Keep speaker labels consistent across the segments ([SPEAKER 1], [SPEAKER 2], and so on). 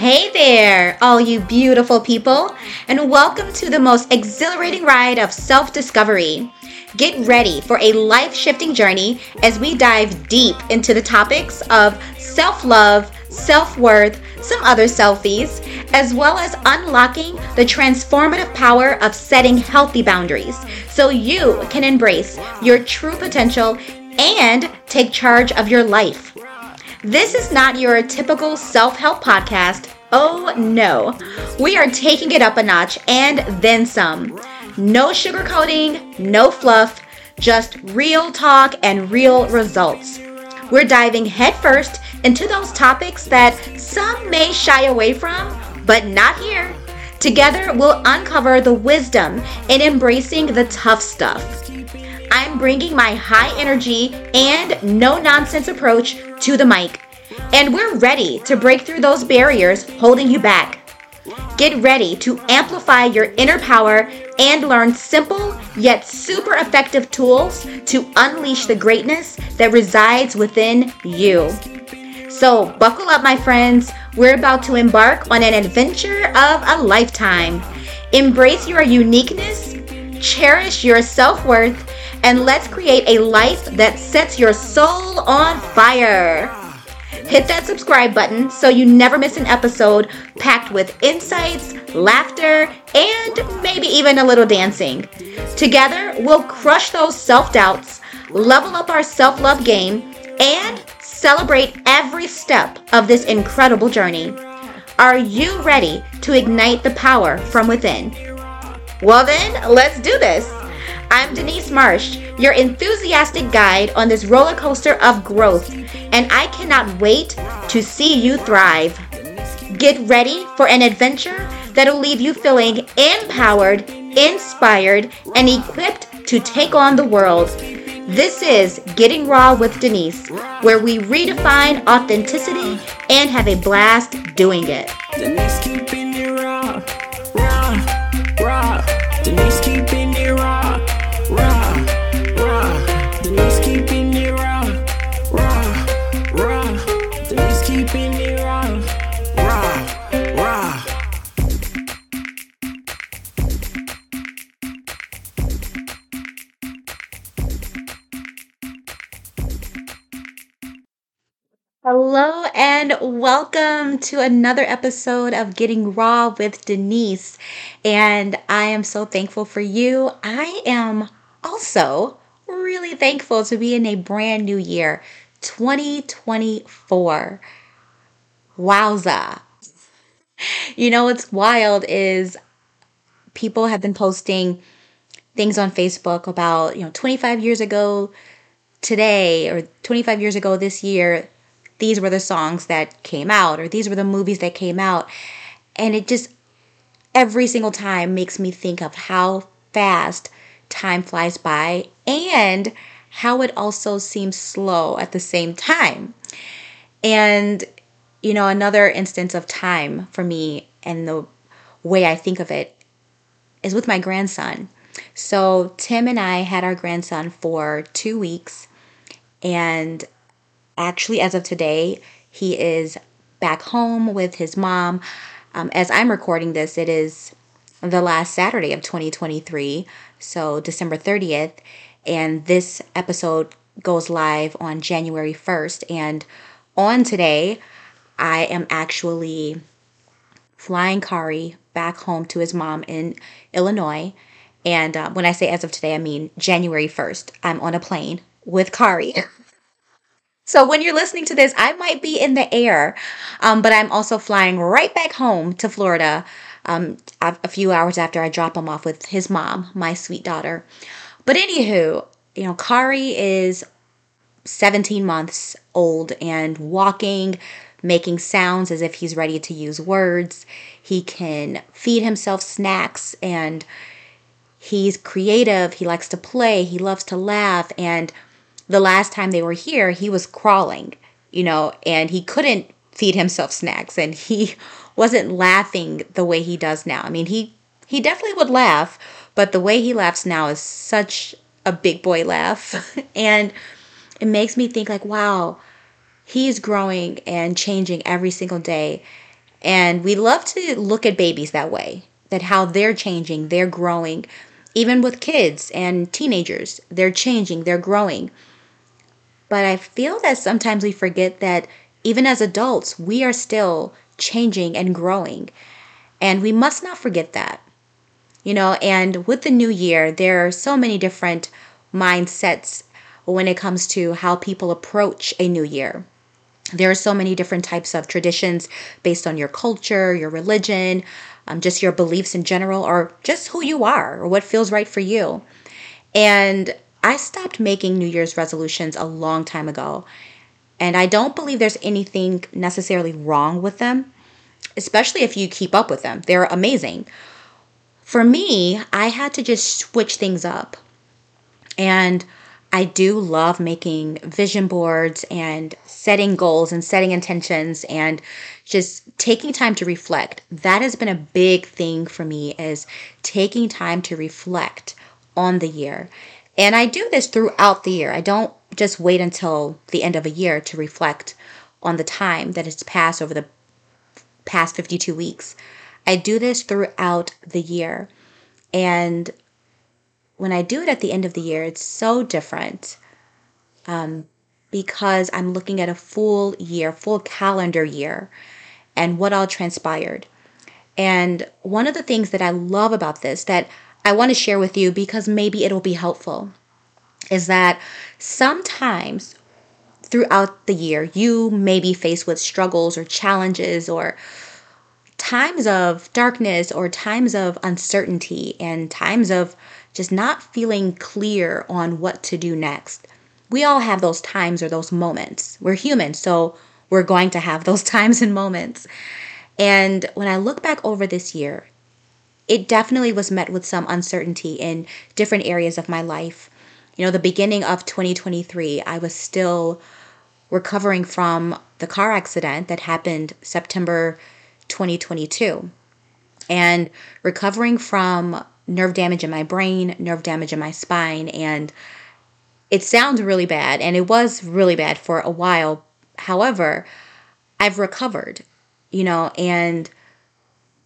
[SPEAKER 1] Hey there, all you beautiful people, and welcome to the most exhilarating ride of self discovery. Get ready for a life shifting journey as we dive deep into the topics of self love, self worth, some other selfies, as well as unlocking the transformative power of setting healthy boundaries so you can embrace your true potential and take charge of your life. This is not your typical self help podcast. Oh no. We are taking it up a notch and then some. No sugarcoating, no fluff, just real talk and real results. We're diving headfirst into those topics that some may shy away from, but not here. Together, we'll uncover the wisdom in embracing the tough stuff. I'm bringing my high energy and no nonsense approach to the mic. And we're ready to break through those barriers holding you back. Get ready to amplify your inner power and learn simple yet super effective tools to unleash the greatness that resides within you. So, buckle up, my friends. We're about to embark on an adventure of a lifetime. Embrace your uniqueness, cherish your self worth, and let's create a life that sets your soul on fire. Hit that subscribe button so you never miss an episode packed with insights, laughter, and maybe even a little dancing. Together, we'll crush those self doubts, level up our self love game, and celebrate every step of this incredible journey. Are you ready to ignite the power from within? Well, then, let's do this. I'm Denise Marsh, your enthusiastic guide on this roller coaster of growth, and I cannot wait to see you thrive. Get ready for an adventure that'll leave you feeling empowered, inspired, and equipped to take on the world. This is Getting Raw with Denise, where we redefine authenticity and have a blast doing it. And welcome to another episode of Getting Raw with Denise. And I am so thankful for you. I am also really thankful to be in a brand new year, 2024. Wowza. You know what's wild is people have been posting things on Facebook about, you know, 25 years ago today or 25 years ago this year these were the songs that came out or these were the movies that came out. And it just every single time makes me think of how fast time flies by and how it also seems slow at the same time. And, you know, another instance of time for me and the way I think of it is with my grandson. So, Tim and I had our grandson for two weeks, and actually, as of today, he is back home with his mom. Um, as I'm recording this, it is the last Saturday of 2023, so December 30th, and this episode goes live on January 1st. And on today, I am actually flying Kari back home to his mom in Illinois. And uh, when I say as of today, I mean January 1st. I'm on a plane with Kari. So when you're listening to this, I might be in the air, um, but I'm also flying right back home to Florida um, a few hours after I drop him off with his mom, my sweet daughter. But anywho, you know, Kari is 17 months old and walking, making sounds as if he's ready to use words. He can feed himself snacks and he's creative. He likes to play. He loves to laugh. And the last time they were here, he was crawling, you know, and he couldn't feed himself snacks and he wasn't laughing the way he does now. I mean, he he definitely would laugh, but the way he laughs now is such a big boy laugh and it makes me think like, wow, he's growing and changing every single day. And we love to look at babies that way, that how they're changing, they're growing. Even with kids and teenagers, they're changing, they're growing. But I feel that sometimes we forget that even as adults, we are still changing and growing. And we must not forget that. You know, and with the new year, there are so many different mindsets when it comes to how people approach a new year. There are so many different types of traditions based on your culture, your religion, um, just your beliefs in general, or just who you are or what feels right for you. And I stopped making New Year's resolutions a long time ago. And I don't believe there's anything necessarily wrong with them, especially if you keep up with them. They're amazing. For me, I had to just switch things up. And I do love making vision boards and setting goals and setting intentions and just taking time to reflect. That has been a big thing for me is taking time to reflect on the year. And I do this throughout the year. I don't just wait until the end of a year to reflect on the time that has passed over the past 52 weeks. I do this throughout the year. And when I do it at the end of the year, it's so different um, because I'm looking at a full year, full calendar year, and what all transpired. And one of the things that I love about this that I want to share with you because maybe it'll be helpful is that sometimes throughout the year you may be faced with struggles or challenges or times of darkness or times of uncertainty and times of just not feeling clear on what to do next. We all have those times or those moments. We're human, so we're going to have those times and moments. And when I look back over this year, it definitely was met with some uncertainty in different areas of my life. You know, the beginning of 2023, I was still recovering from the car accident that happened September 2022 and recovering from nerve damage in my brain, nerve damage in my spine, and it sounds really bad, and it was really bad for a while. However, I've recovered, you know, and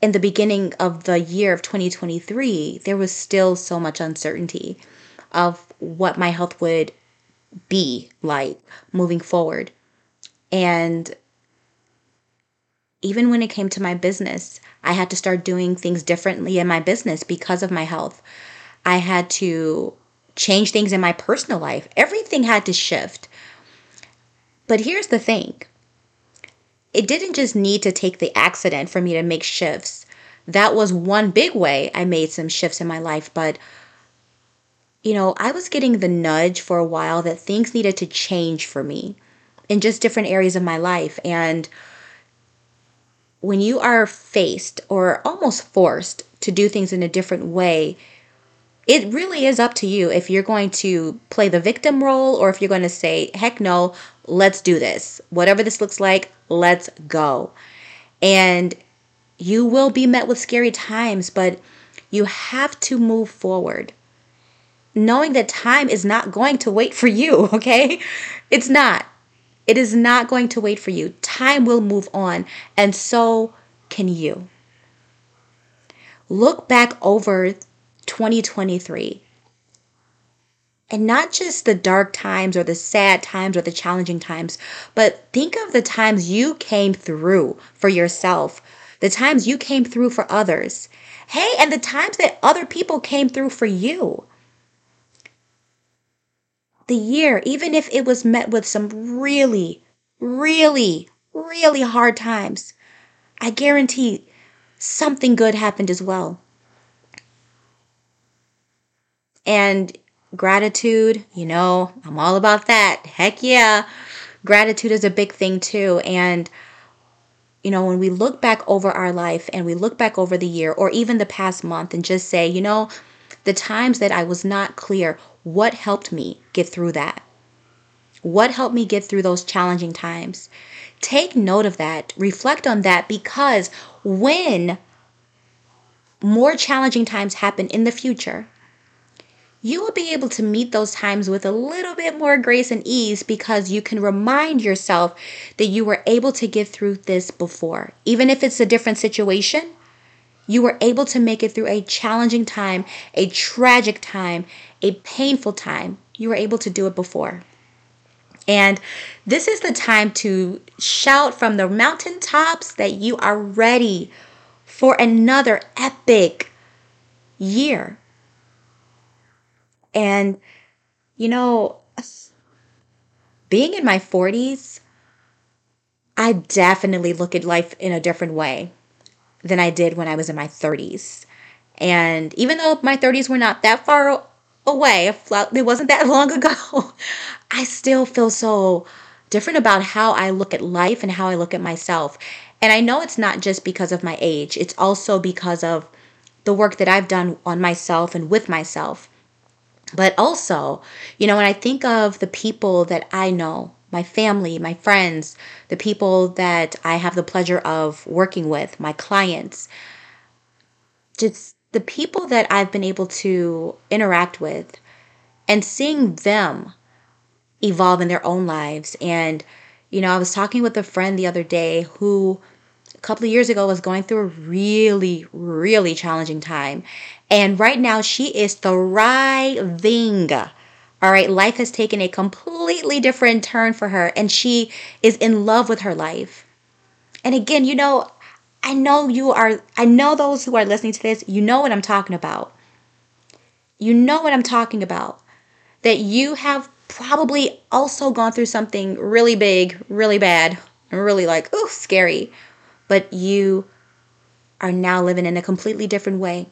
[SPEAKER 1] in the beginning of the year of 2023, there was still so much uncertainty of what my health would be like moving forward. And even when it came to my business, I had to start doing things differently in my business because of my health. I had to change things in my personal life. Everything had to shift. But here's the thing it didn't just need to take the accident for me to make shifts. That was one big way I made some shifts in my life. But, you know, I was getting the nudge for a while that things needed to change for me in just different areas of my life. And, when you are faced or almost forced to do things in a different way, it really is up to you if you're going to play the victim role or if you're going to say, heck no, let's do this. Whatever this looks like, let's go. And you will be met with scary times, but you have to move forward. Knowing that time is not going to wait for you, okay? It's not. It is not going to wait for you. Time will move on, and so can you. Look back over 2023 and not just the dark times or the sad times or the challenging times, but think of the times you came through for yourself, the times you came through for others. Hey, and the times that other people came through for you the year, even if it was met with some really, really, really hard times, I guarantee something good happened as well. And gratitude, you know, I'm all about that. Heck yeah. Gratitude is a big thing too. And, you know, when we look back over our life and we look back over the year or even the past month and just say, you know, the times that I was not clear, what helped me get through that? What helped me get through those challenging times? Take note of that. Reflect on that because when more challenging times happen in the future, you will be able to meet those times with a little bit more grace and ease because you can remind yourself that you were able to get through this before. Even if it's a different situation, you were able to make it through a challenging time, a tragic time, a painful time. You were able to do it before. And this is the time to shout from the mountaintops that you are ready for another epic year. And, you know, being in my 40s, I definitely look at life in a different way than I did when I was in my 30s. And even though my 30s were not that far away, it wasn't that long ago, I still feel so different about how I look at life and how I look at myself. And I know it's not just because of my age, it's also because of the work that I've done on myself and with myself. But also, you know, when I think of the people that I know, my family, my friends, the people that I have the pleasure of working with, my clients, just the people that I've been able to interact with and seeing them evolve in their own lives. And, you know, I was talking with a friend the other day who couple of years ago was going through a really, really challenging time. And right now she is thriving. All right, life has taken a completely different turn for her, and she is in love with her life. And again, you know, I know you are, I know those who are listening to this, you know what I'm talking about. You know what I'm talking about. That you have probably also gone through something really big, really bad, really like, oh, scary. But you are now living in a completely different way.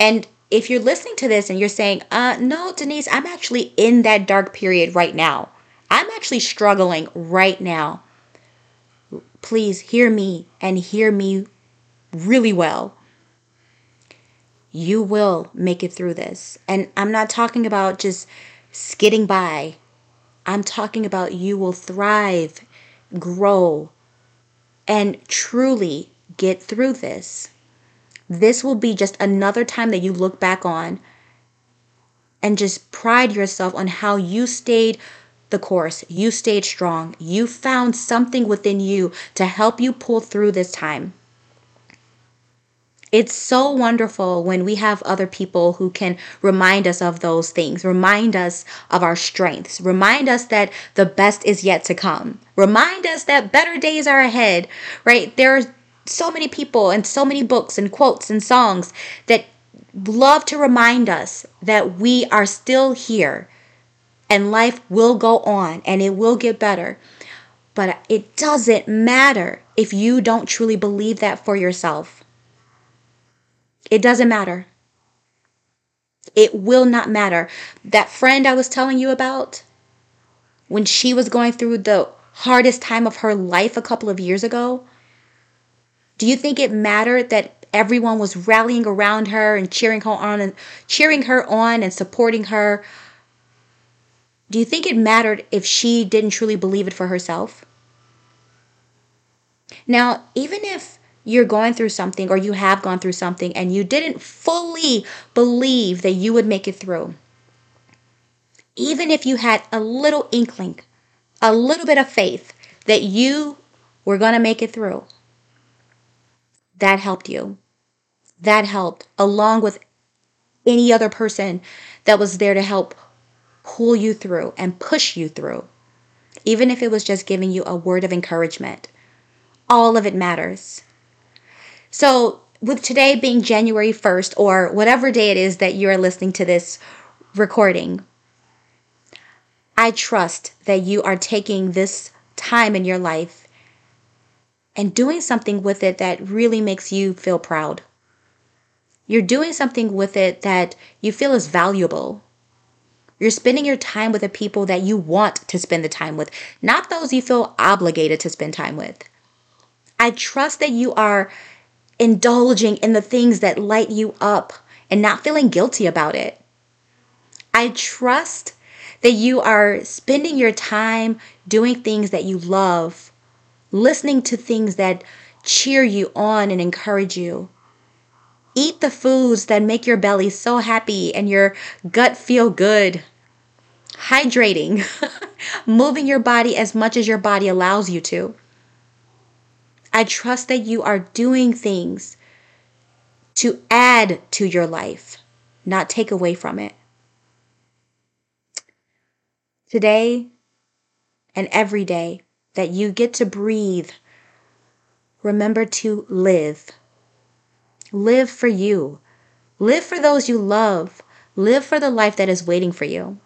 [SPEAKER 1] And if you're listening to this and you're saying, uh, no, Denise, I'm actually in that dark period right now. I'm actually struggling right now. Please hear me and hear me really well. You will make it through this. And I'm not talking about just skidding by. I'm talking about you will thrive, grow, and truly get through this. This will be just another time that you look back on and just pride yourself on how you stayed the course. You stayed strong. You found something within you to help you pull through this time. It's so wonderful when we have other people who can remind us of those things, remind us of our strengths, remind us that the best is yet to come, remind us that better days are ahead, right? There are so many people and so many books and quotes and songs that love to remind us that we are still here and life will go on and it will get better. But it doesn't matter if you don't truly believe that for yourself. It doesn't matter. It will not matter. That friend I was telling you about, when she was going through the hardest time of her life a couple of years ago, do you think it mattered that everyone was rallying around her and cheering her on and cheering her on and supporting her? Do you think it mattered if she didn't truly believe it for herself? Now, even if you're going through something or you have gone through something and you didn't fully believe that you would make it through, even if you had a little inkling, a little bit of faith that you were going to make it through, that helped you. That helped, along with any other person that was there to help pull you through and push you through, even if it was just giving you a word of encouragement. All of it matters. So, with today being January 1st, or whatever day it is that you're listening to this recording, I trust that you are taking this time in your life and doing something with it that really makes you feel proud. You're doing something with it that you feel is valuable. You're spending your time with the people that you want to spend the time with, not those you feel obligated to spend time with. I trust that you are indulging in the things that light you up and not feeling guilty about it. I trust that you are spending your time doing things that you love listening to things that cheer you on and encourage you. Eat the foods that make your belly so happy and your gut feel good. Hydrating, moving your body as much as your body allows you to. I trust that you are doing things to add to your life, not take away from it. Today and every day that you get to breathe, remember to live. Live for you. Live for those you love. Live for the life that is waiting for you.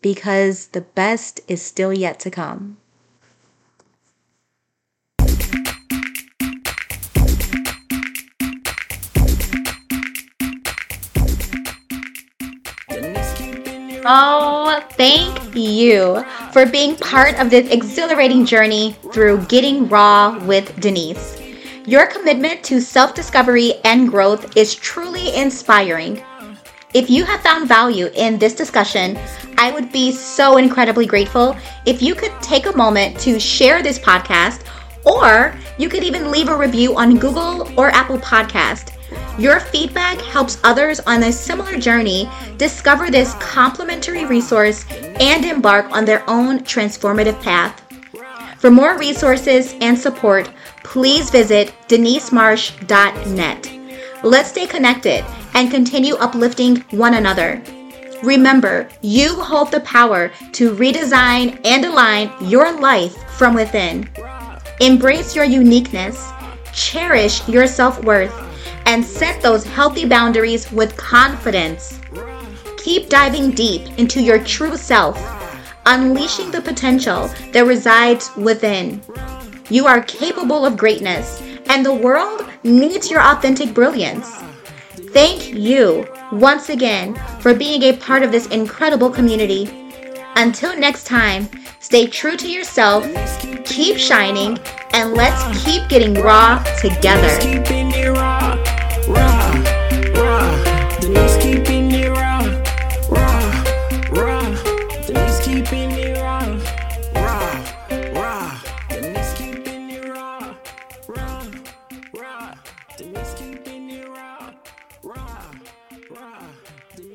[SPEAKER 1] Because the best is still yet to come. Oh, thank you for being part of this exhilarating journey through Getting Raw with Denise. Your commitment to self discovery and growth is truly inspiring. If you have found value in this discussion, I would be so incredibly grateful if you could take a moment to share this podcast, or you could even leave a review on Google or Apple Podcast. Your feedback helps others on a similar journey discover this complimentary resource and embark on their own transformative path. For more resources and support, please visit denisemarsh.net. Let's stay connected and continue uplifting one another. Remember, you hold the power to redesign and align your life from within. Embrace your uniqueness, cherish your self worth, and set those healthy boundaries with confidence. Keep diving deep into your true self, unleashing the potential that resides within. You are capable of greatness, and the world needs your authentic brilliance. Thank you once again for being a part of this incredible community. Until next time, stay true to yourself, keep shining, and let's keep getting raw together. Run